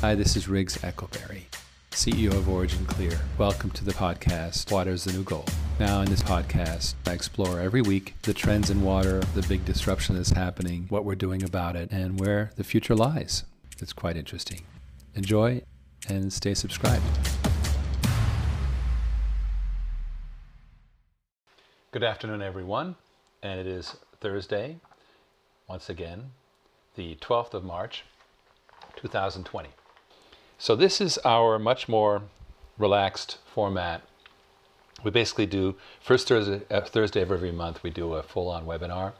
Hi, this is Riggs Eckelberry, CEO of Origin Clear. Welcome to the podcast, Water's the New Gold. Now, in this podcast, I explore every week the trends in water, the big disruption that's happening, what we're doing about it, and where the future lies. It's quite interesting. Enjoy and stay subscribed. Good afternoon, everyone. And it is Thursday, once again, the 12th of March, 2020. So, this is our much more relaxed format. We basically do first Thursday, uh, Thursday of every month, we do a full on webinar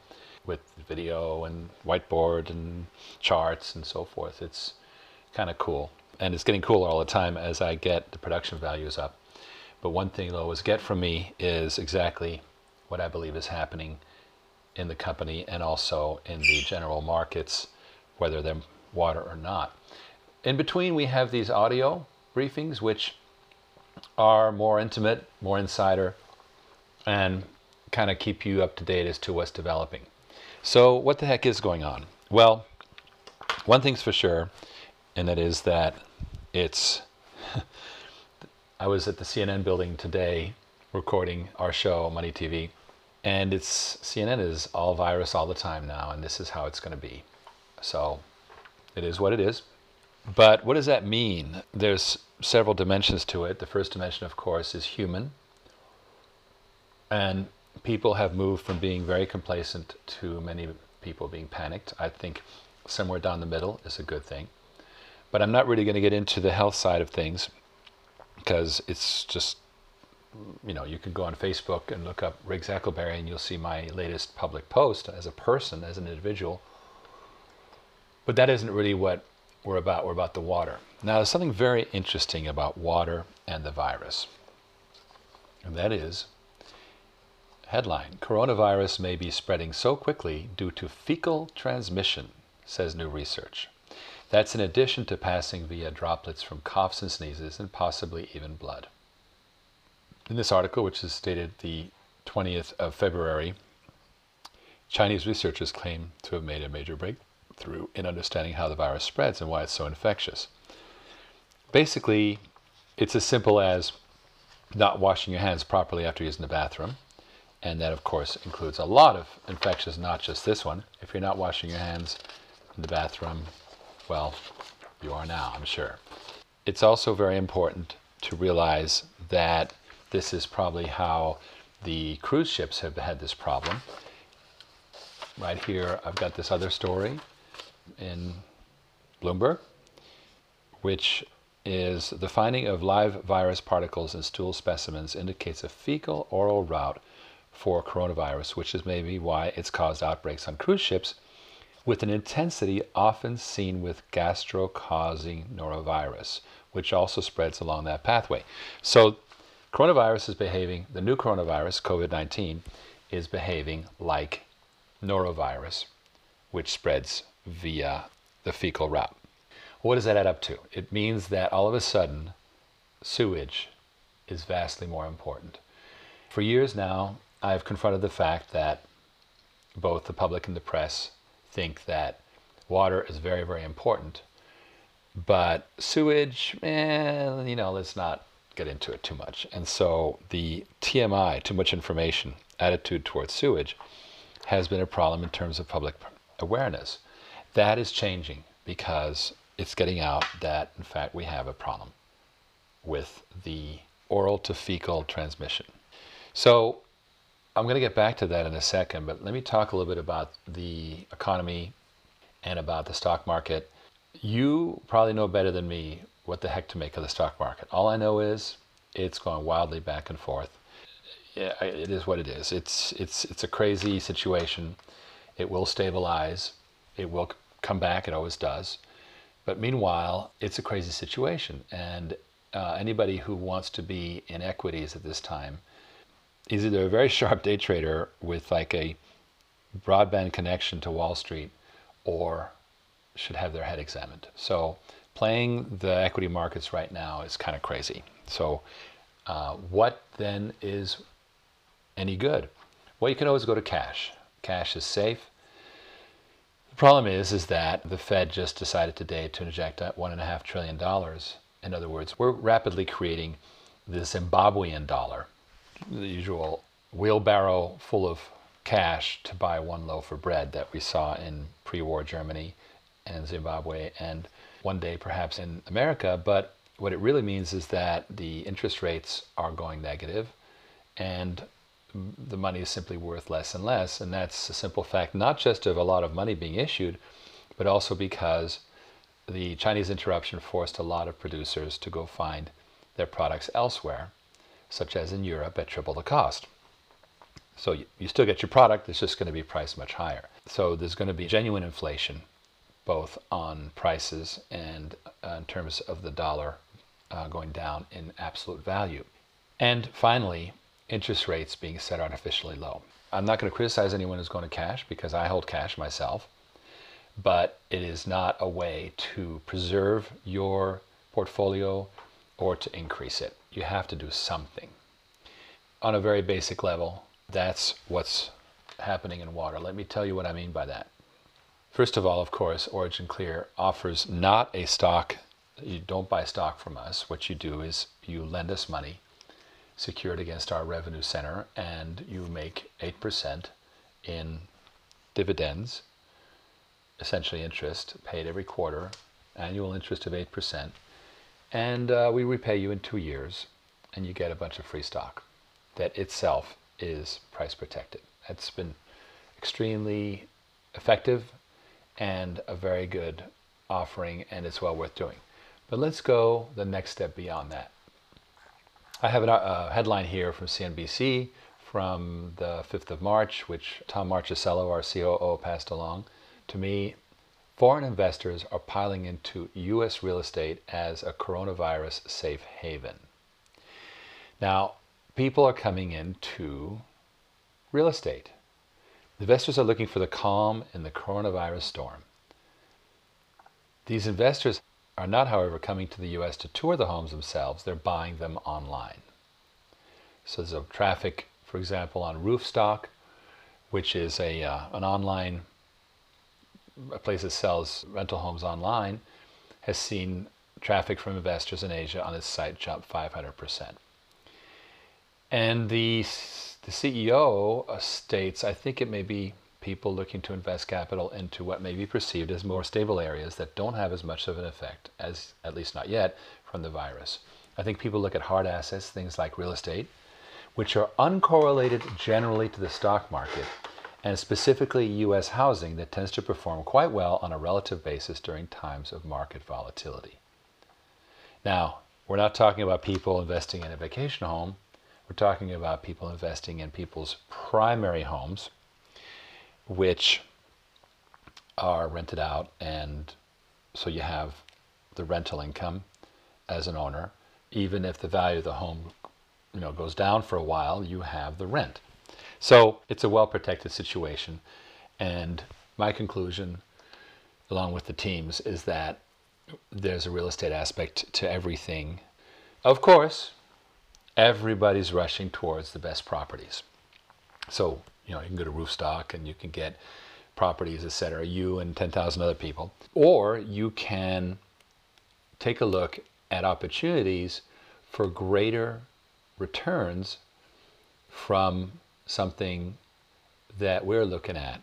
with video and whiteboard and charts and so forth. It's kind of cool. And it's getting cooler all the time as I get the production values up. But one thing they'll always get from me is exactly what I believe is happening in the company and also in the general markets, whether they're water or not. In between, we have these audio briefings, which are more intimate, more insider, and kind of keep you up to date as to what's developing. So, what the heck is going on? Well, one thing's for sure, and that is that it's. I was at the CNN building today recording our show, Money TV, and it's CNN is all virus all the time now, and this is how it's going to be. So it is what it is. But what does that mean? There's several dimensions to it. The first dimension, of course, is human. And people have moved from being very complacent to many people being panicked. I think somewhere down the middle is a good thing. But I'm not really going to get into the health side of things because it's just you know, you can go on Facebook and look up Riggs Eckelberry and you'll see my latest public post as a person, as an individual. But that isn't really what we're about. We're about the water. Now, there's something very interesting about water and the virus. And that is headline Coronavirus may be spreading so quickly due to fecal transmission, says new research. That's in addition to passing via droplets from coughs and sneezes and possibly even blood. In this article, which is dated the 20th of February, Chinese researchers claim to have made a major breakthrough in understanding how the virus spreads and why it's so infectious. Basically, it's as simple as not washing your hands properly after using the bathroom. And that, of course, includes a lot of infections, not just this one. If you're not washing your hands in the bathroom, well, you are now, I'm sure. It's also very important to realize that this is probably how the cruise ships have had this problem. Right here, I've got this other story in Bloomberg, which is the finding of live virus particles in stool specimens indicates a fecal oral route for coronavirus, which is maybe why it's caused outbreaks on cruise ships with an intensity often seen with gastro causing norovirus, which also spreads along that pathway. So Coronavirus is behaving, the new coronavirus, COVID 19, is behaving like norovirus, which spreads via the fecal route. What does that add up to? It means that all of a sudden, sewage is vastly more important. For years now, I've confronted the fact that both the public and the press think that water is very, very important. But sewage, eh, you know, let's not get into it too much. And so the TMI, too much information, attitude towards sewage, has been a problem in terms of public awareness. That is changing because it's getting out that, in fact, we have a problem with the oral to fecal transmission. So I'm going to get back to that in a second, but let me talk a little bit about the economy and about the stock market. You probably know better than me what the heck to make of the stock market. All I know is it's going wildly back and forth. Yeah, it is what it is. It's it's it's a crazy situation. It will stabilize. It will come back. It always does. But meanwhile, it's a crazy situation, and uh, anybody who wants to be in equities at this time is either a very sharp day trader with like a broadband connection to Wall Street, or should have their head examined. So playing the equity markets right now is kind of crazy. So, uh, what then is any good? Well, you can always go to cash. Cash is safe. Problem is, is that the Fed just decided today to inject one and a half trillion dollars. In other words, we're rapidly creating the Zimbabwean dollar, the usual wheelbarrow full of cash to buy one loaf of bread that we saw in pre-war Germany and Zimbabwe and one day perhaps in America. But what it really means is that the interest rates are going negative and the money is simply worth less and less. And that's a simple fact, not just of a lot of money being issued, but also because the Chinese interruption forced a lot of producers to go find their products elsewhere, such as in Europe at triple the cost. So you, still get your product, it's just going to be priced much higher. So there's going to be genuine inflation, both on prices and uh, in terms of the dollar uh, going down in absolute value. And finally, interest rates being set artificially low. I'm not going to criticize anyone who's going to cash because I hold cash myself, but it is not a way to preserve your portfolio or to increase it. You have to do something. On a very basic level, that's what's happening in water. Let me tell you what I mean by that. First of all, of course, Origin Clear offers not a stock. You don't buy stock from us. What you do is you lend us money secured against our revenue center, and you make 8% in dividends, essentially interest paid every quarter, annual interest of 8%, and uh, we repay you in two years, and you get a bunch of free stock that itself is price protected. That's been extremely effective and a very good offering, and it's well worth doing. But let's go the next step beyond that. I have a uh, headline here from CNBC from the 5th of March, which Tom Marchesello, our COO, passed along to me. Foreign investors are piling into U.S. real estate as a coronavirus safe haven. Now, people are coming into real estate. Investors are looking for the calm in the coronavirus storm. These investors are not, however, coming to the US to tour the homes themselves, they're buying them online. So there's a traffic, for example, on Roofstock, which is a, uh, an online a place that sells rental homes online, has seen traffic from investors in Asia on its site jump 500%. And the, the CEO states, I think it may be people looking to invest capital into what may be perceived as more stable areas that don't have as much of an effect, as at least not yet, from the virus. I think people look at hard assets, things like real estate, which are uncorrelated generally to the stock market, and specifically U.S. housing that tends to perform quite well on a relative basis during times of market volatility. Now, we're not talking about people investing in a vacation home. We're talking about people investing in people's primary homes, which are rented out and so you have the rental income as an owner. Even if the value of the home you know goes down for a while you have the rent. So it's a well protected situation. And my conclusion along with the teams is that there's a real estate aspect to everything. Of course everybody's rushing towards the best properties. So you know, you can go to Roofstock and you can get properties, etc. You and 10,000 other people. Or you can take a look at opportunities for greater returns from something that we're looking at,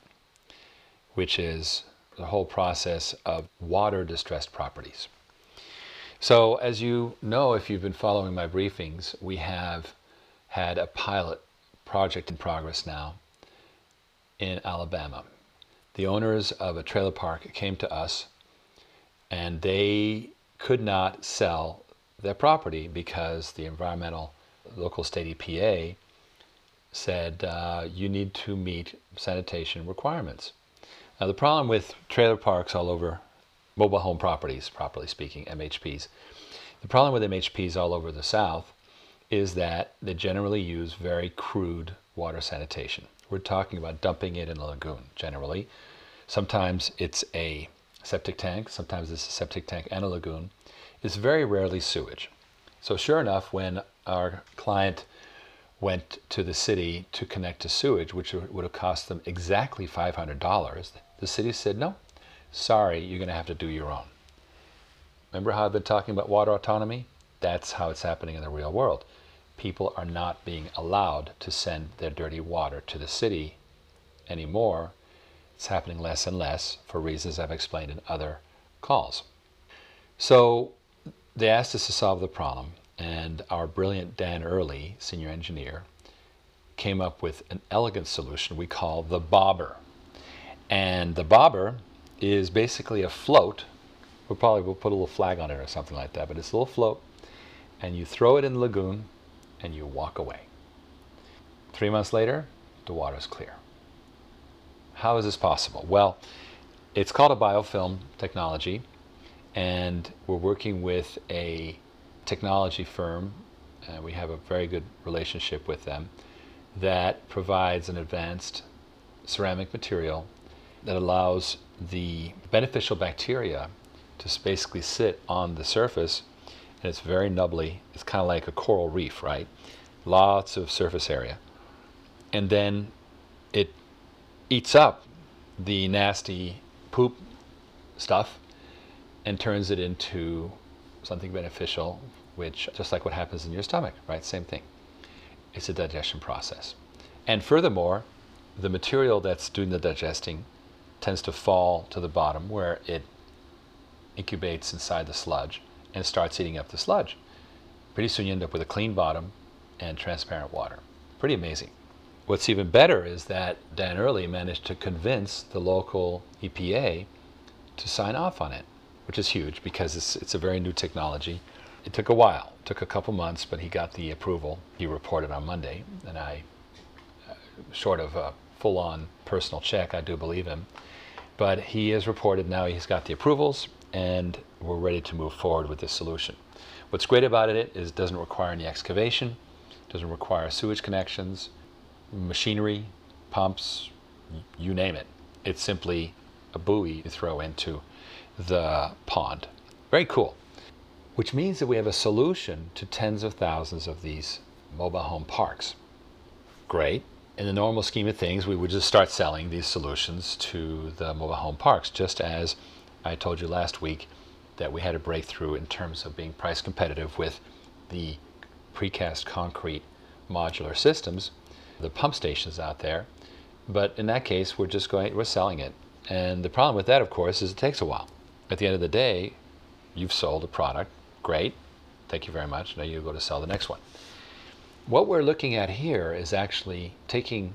which is the whole process of water distressed properties. So, as you know, if you've been following my briefings, we have had a pilot project in progress now in Alabama. The owners of a trailer park came to us and they could not sell their property because the environmental local state EPA said uh, you need to meet sanitation requirements. Now the problem with trailer parks all over mobile home properties, properly speaking, MHPs, the problem with MHPs all over the South is that they generally use very crude water sanitation. We're talking about dumping it in a lagoon generally. Sometimes it's a septic tank, sometimes it's a septic tank and a lagoon. It's very rarely sewage. So sure enough, when our client went to the city to connect to sewage, which would have cost them exactly $500, the city said, no, sorry, you're going to have to do your own. Remember how I've been talking about water autonomy? That's how it's happening in the real world. People are not being allowed to send their dirty water to the city anymore. It's happening less and less for reasons I've explained in other calls. So they asked us to solve the problem, and our brilliant Dan Early, senior engineer, came up with an elegant solution we call the bobber. And the bobber is basically a float. We'll probably we'll put a little flag on it or something like that, but it's a little float, and you throw it in the lagoon, and you walk away. Three months later, the water's clear. How is this possible? Well, it's called a biofilm technology, and we're working with a technology firm. Uh, we have a very good relationship with them that provides an advanced ceramic material that allows the beneficial bacteria to basically sit on the surface and it's very nubbly. It's kind of like a coral reef, right? Lots of surface area. And then it eats up the nasty poop stuff and turns it into something beneficial, which just like what happens in your stomach, right? Same thing. It's a digestion process. And furthermore, the material that's doing the digesting tends to fall to the bottom where it incubates inside the sludge and starts eating up the sludge. Pretty soon you end up with a clean bottom and transparent water. Pretty amazing. What's even better is that Dan Early managed to convince the local EPA to sign off on it, which is huge because it's, it's a very new technology. It took a while, it took a couple months, but he got the approval. He reported on Monday, and I, uh, short of a full on personal check, I do believe him. But he has reported now he's got the approvals, and we're ready to move forward with this solution. What's great about it is it doesn't require any excavation, doesn't require sewage connections, machinery, pumps, you name it. It's simply a buoy you throw into the pond. Very cool which means that we have a solution to tens of thousands of these mobile home parks. Great. In the normal scheme of things, we would just start selling these solutions to the mobile home parks, just as I told you last week that we had a breakthrough in terms of being price competitive with the precast concrete modular systems, the pump stations out there. But in that case, we're just going, we're selling it. And the problem with that, of course, is it takes a while. At the end of the day, you've sold a product Great. Thank you very much. Now you go to sell the next one. What we're looking at here is actually taking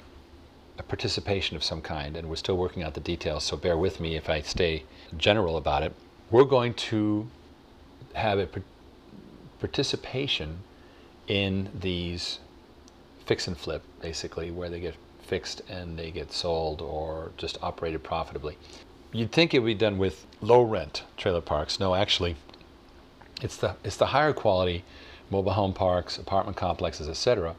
a participation of some kind, and we're still working out the details, so bear with me if I stay general about it. We're going to have a participation in these fix and flip, basically, where they get fixed and they get sold or just operated profitably. You'd think it would be done with low rent trailer parks. No, actually, it's the, it's the higher quality mobile home parks, apartment complexes, etc.,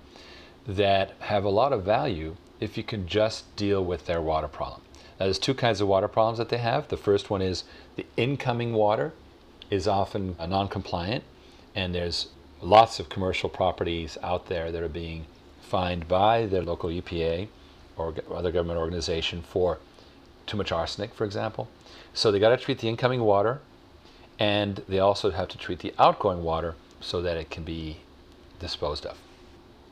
that have a lot of value if you can just deal with their water problem. Now, there's two kinds of water problems that they have. The first one is the incoming water is often non-compliant, and there's lots of commercial properties out there that are being fined by their local EPA or other government organization for too much arsenic, for example. So they got to treat the incoming water and they also have to treat the outgoing water so that it can be disposed of.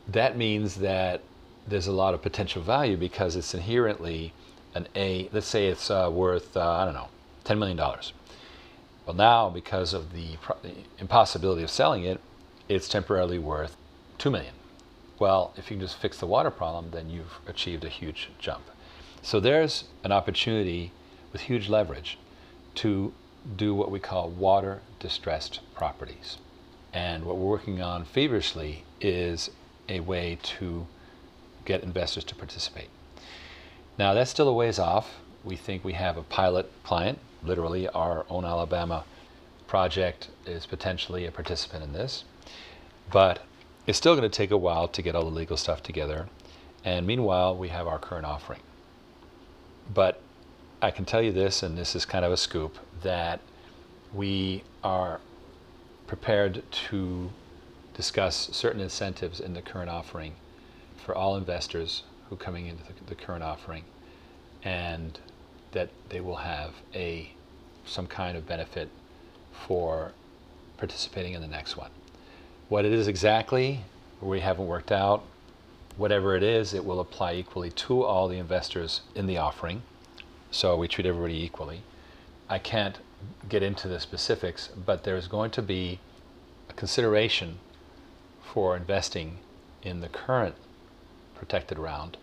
That means that there's a lot of potential value because it's inherently an A, let's say it's uh, worth, uh, I don't know, $10 million. Well, now because of the, the impossibility of selling it, it's temporarily worth 2 million. Well, if you can just fix the water problem, then you've achieved a huge jump. So there's an opportunity with huge leverage to do what we call water distressed properties. And what we're working on feverishly is a way to get investors to participate. Now, that's still a ways off. We think we have a pilot client, literally, our own Alabama project is potentially a participant in this. But it's still going to take a while to get all the legal stuff together. And meanwhile, we have our current offering. But I can tell you this, and this is kind of a scoop, that we are prepared to discuss certain incentives in the current offering for all investors who are coming into the, the current offering. And that they will have a some kind of benefit for participating in the next one. What it is exactly, we haven't worked out. Whatever it is, it will apply equally to all the investors in the offering. So we treat everybody equally. I can't get into the specifics, but there's going to be a consideration for investing in the current protected round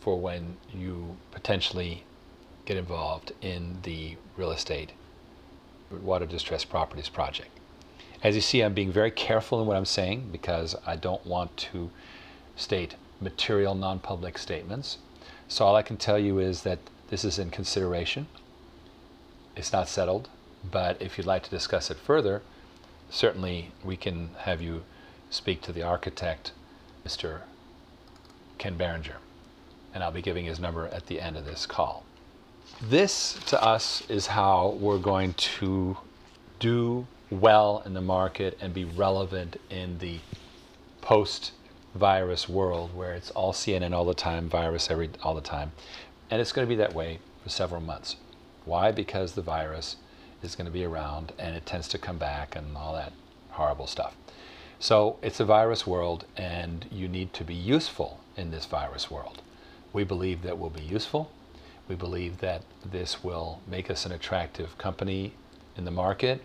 for when you potentially get involved in the real estate water distress properties project. As you see, I'm being very careful in what I'm saying because I don't want to state material non-public statements. So all I can tell you is that this is in consideration. It's not settled, but if you'd like to discuss it further, certainly we can have you speak to the architect, Mr. Ken Berenger, and I'll be giving his number at the end of this call. This, to us, is how we're going to do well in the market and be relevant in the post virus world where it's all CNN all the time, virus every all the time. And it's going to be that way for several months. Why? Because the virus is going to be around and it tends to come back and all that horrible stuff. So it's a virus world and you need to be useful in this virus world. We believe that we'll be useful. We believe that this will make us an attractive company in the market,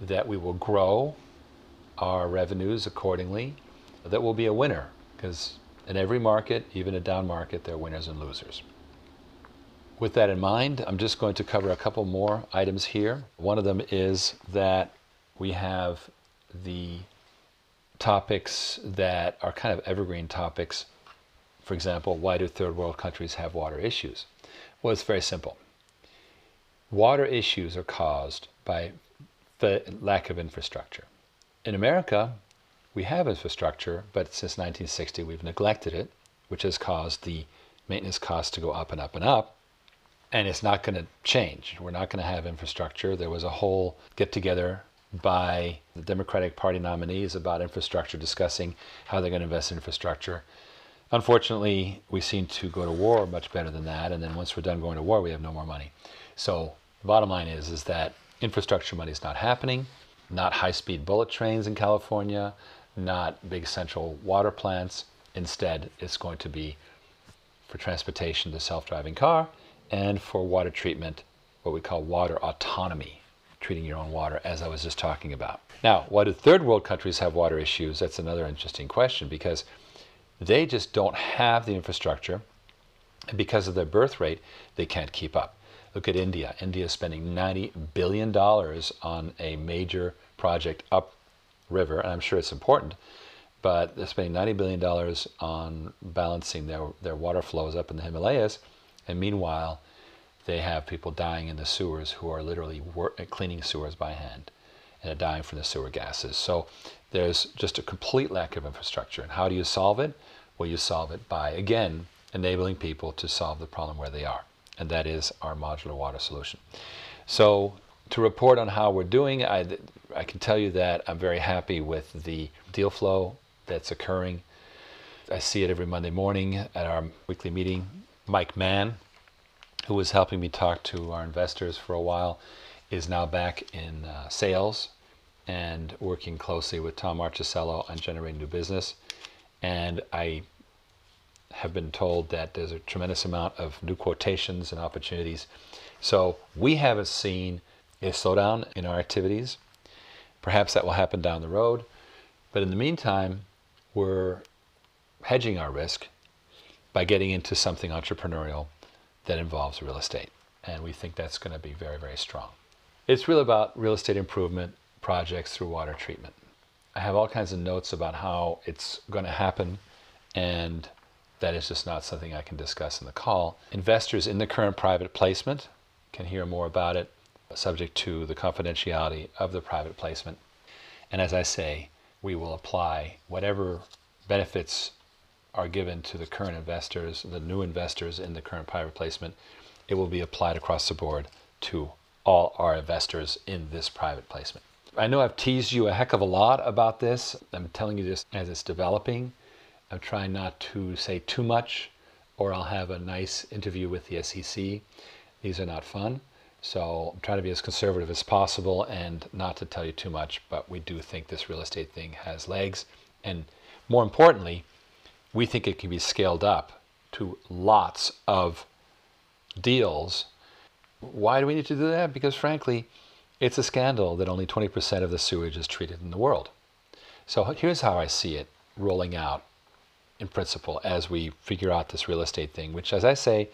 that we will grow our revenues accordingly, that we'll be a winner because in every market, even a down market, there are winners and losers. With that in mind, I'm just going to cover a couple more items here. One of them is that we have the topics that are kind of evergreen topics. For example, why do third world countries have water issues? Well, it's very simple. Water issues are caused by the lack of infrastructure. In America, we have infrastructure, but since 1960 we've neglected it, which has caused the maintenance costs to go up and up and up and it's not going to change. We're not going to have infrastructure. There was a whole get together by the Democratic Party nominees about infrastructure, discussing how they're going to invest in infrastructure. Unfortunately, we seem to go to war much better than that, and then once we're done going to war, we have no more money. So the bottom line is, is that infrastructure money is not happening, not high-speed bullet trains in California, not big central water plants. Instead, it's going to be for transportation, the self-driving car, and for water treatment, what we call water autonomy, treating your own water, as I was just talking about. Now, why do third world countries have water issues? That's another interesting question because they just don't have the infrastructure, and because of their birth rate, they can't keep up. Look at India. India is spending $90 billion on a major project upriver, and I'm sure it's important, but they're spending $90 billion on balancing their, their water flows up in the Himalayas and meanwhile, they have people dying in the sewers who are literally cleaning sewers by hand and are dying from the sewer gases. So there's just a complete lack of infrastructure. And how do you solve it? Well, you solve it by, again, enabling people to solve the problem where they are. And that is our modular water solution. So to report on how we're doing, I, I can tell you that I'm very happy with the deal flow that's occurring. I see it every Monday morning at our weekly meeting Mike Mann, who was helping me talk to our investors for a while, is now back in uh, sales and working closely with Tom Marchesello on generating new business. And I have been told that there's a tremendous amount of new quotations and opportunities. So we haven't seen a slowdown in our activities. Perhaps that will happen down the road. But in the meantime, we're hedging our risk by getting into something entrepreneurial that involves real estate. And we think that's going to be very, very strong. It's really about real estate improvement projects through water treatment. I have all kinds of notes about how it's going to happen, and that is just not something I can discuss in the call. Investors in the current private placement can hear more about it, subject to the confidentiality of the private placement. And as I say, we will apply whatever benefits are given to the current investors, the new investors in the current private placement, it will be applied across the board to all our investors in this private placement. I know I've teased you a heck of a lot about this. I'm telling you this as it's developing. I'm trying not to say too much or I'll have a nice interview with the SEC. These are not fun. So I'm trying to be as conservative as possible and not to tell you too much, but we do think this real estate thing has legs. And more importantly, we think it can be scaled up to lots of deals. Why do we need to do that? Because frankly, it's a scandal that only 20% of the sewage is treated in the world. So here's how I see it rolling out in principle as we figure out this real estate thing, which, as I say,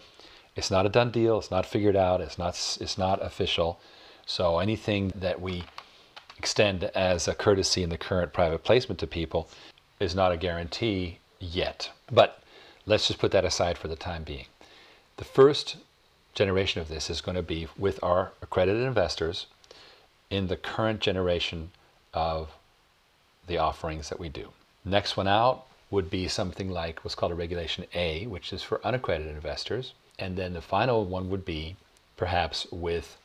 it's not a done deal. It's not figured out. It's not. It's not official. So anything that we extend as a courtesy in the current private placement to people is not a guarantee yet. But let's just put that aside for the time being. The first generation of this is going to be with our accredited investors in the current generation of the offerings that we do. Next one out would be something like what's called a Regulation A, which is for unaccredited investors. And then the final one would be perhaps with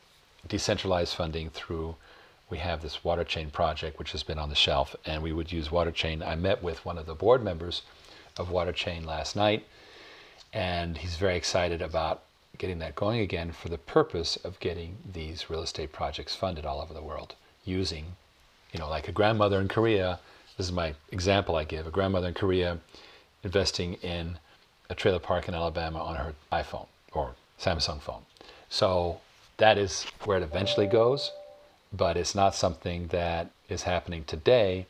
decentralized funding through we have this water chain project which has been on the shelf and we would use water chain i met with one of the board members of water chain last night and he's very excited about getting that going again for the purpose of getting these real estate projects funded all over the world using you know like a grandmother in korea this is my example i give a grandmother in korea investing in a trailer park in Alabama on her iPhone or Samsung phone. So that is where it eventually goes, but it's not something that is happening today.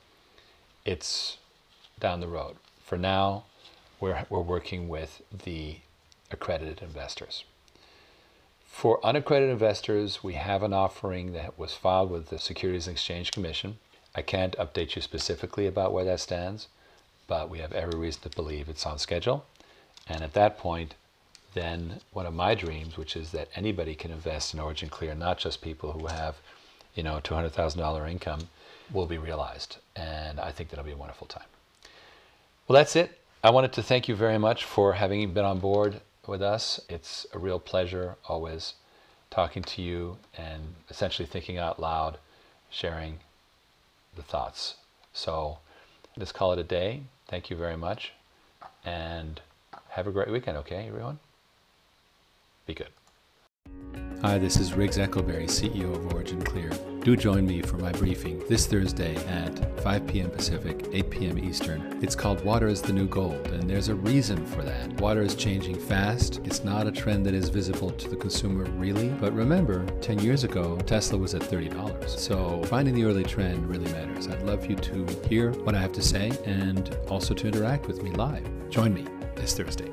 It's down the road. For now, we're, we're working with the accredited investors. For unaccredited investors, we have an offering that was filed with the Securities and Exchange Commission. I can't update you specifically about where that stands, but we have every reason to believe it's on schedule. And at that point, then one of my dreams, which is that anybody can invest in Origin Clear, not just people who have, you know, $200,000 income, will be realized. And I think that'll be a wonderful time. Well, that's it. I wanted to thank you very much for having been on board with us. It's a real pleasure always talking to you and essentially thinking out loud, sharing the thoughts. So let's call it a day. Thank you very much. And have a great weekend, okay, everyone? Be good. Hi, this is Riggs Eckelberry, CEO of Origin Clear. Do join me for my briefing this Thursday at 5 p.m. Pacific, 8 p.m. Eastern. It's called Water is the New Gold, and there's a reason for that. Water is changing fast. It's not a trend that is visible to the consumer really, but remember, 10 years ago, Tesla was at $30. So finding the early trend really matters. I'd love you to hear what I have to say and also to interact with me live. Join me this Thursday.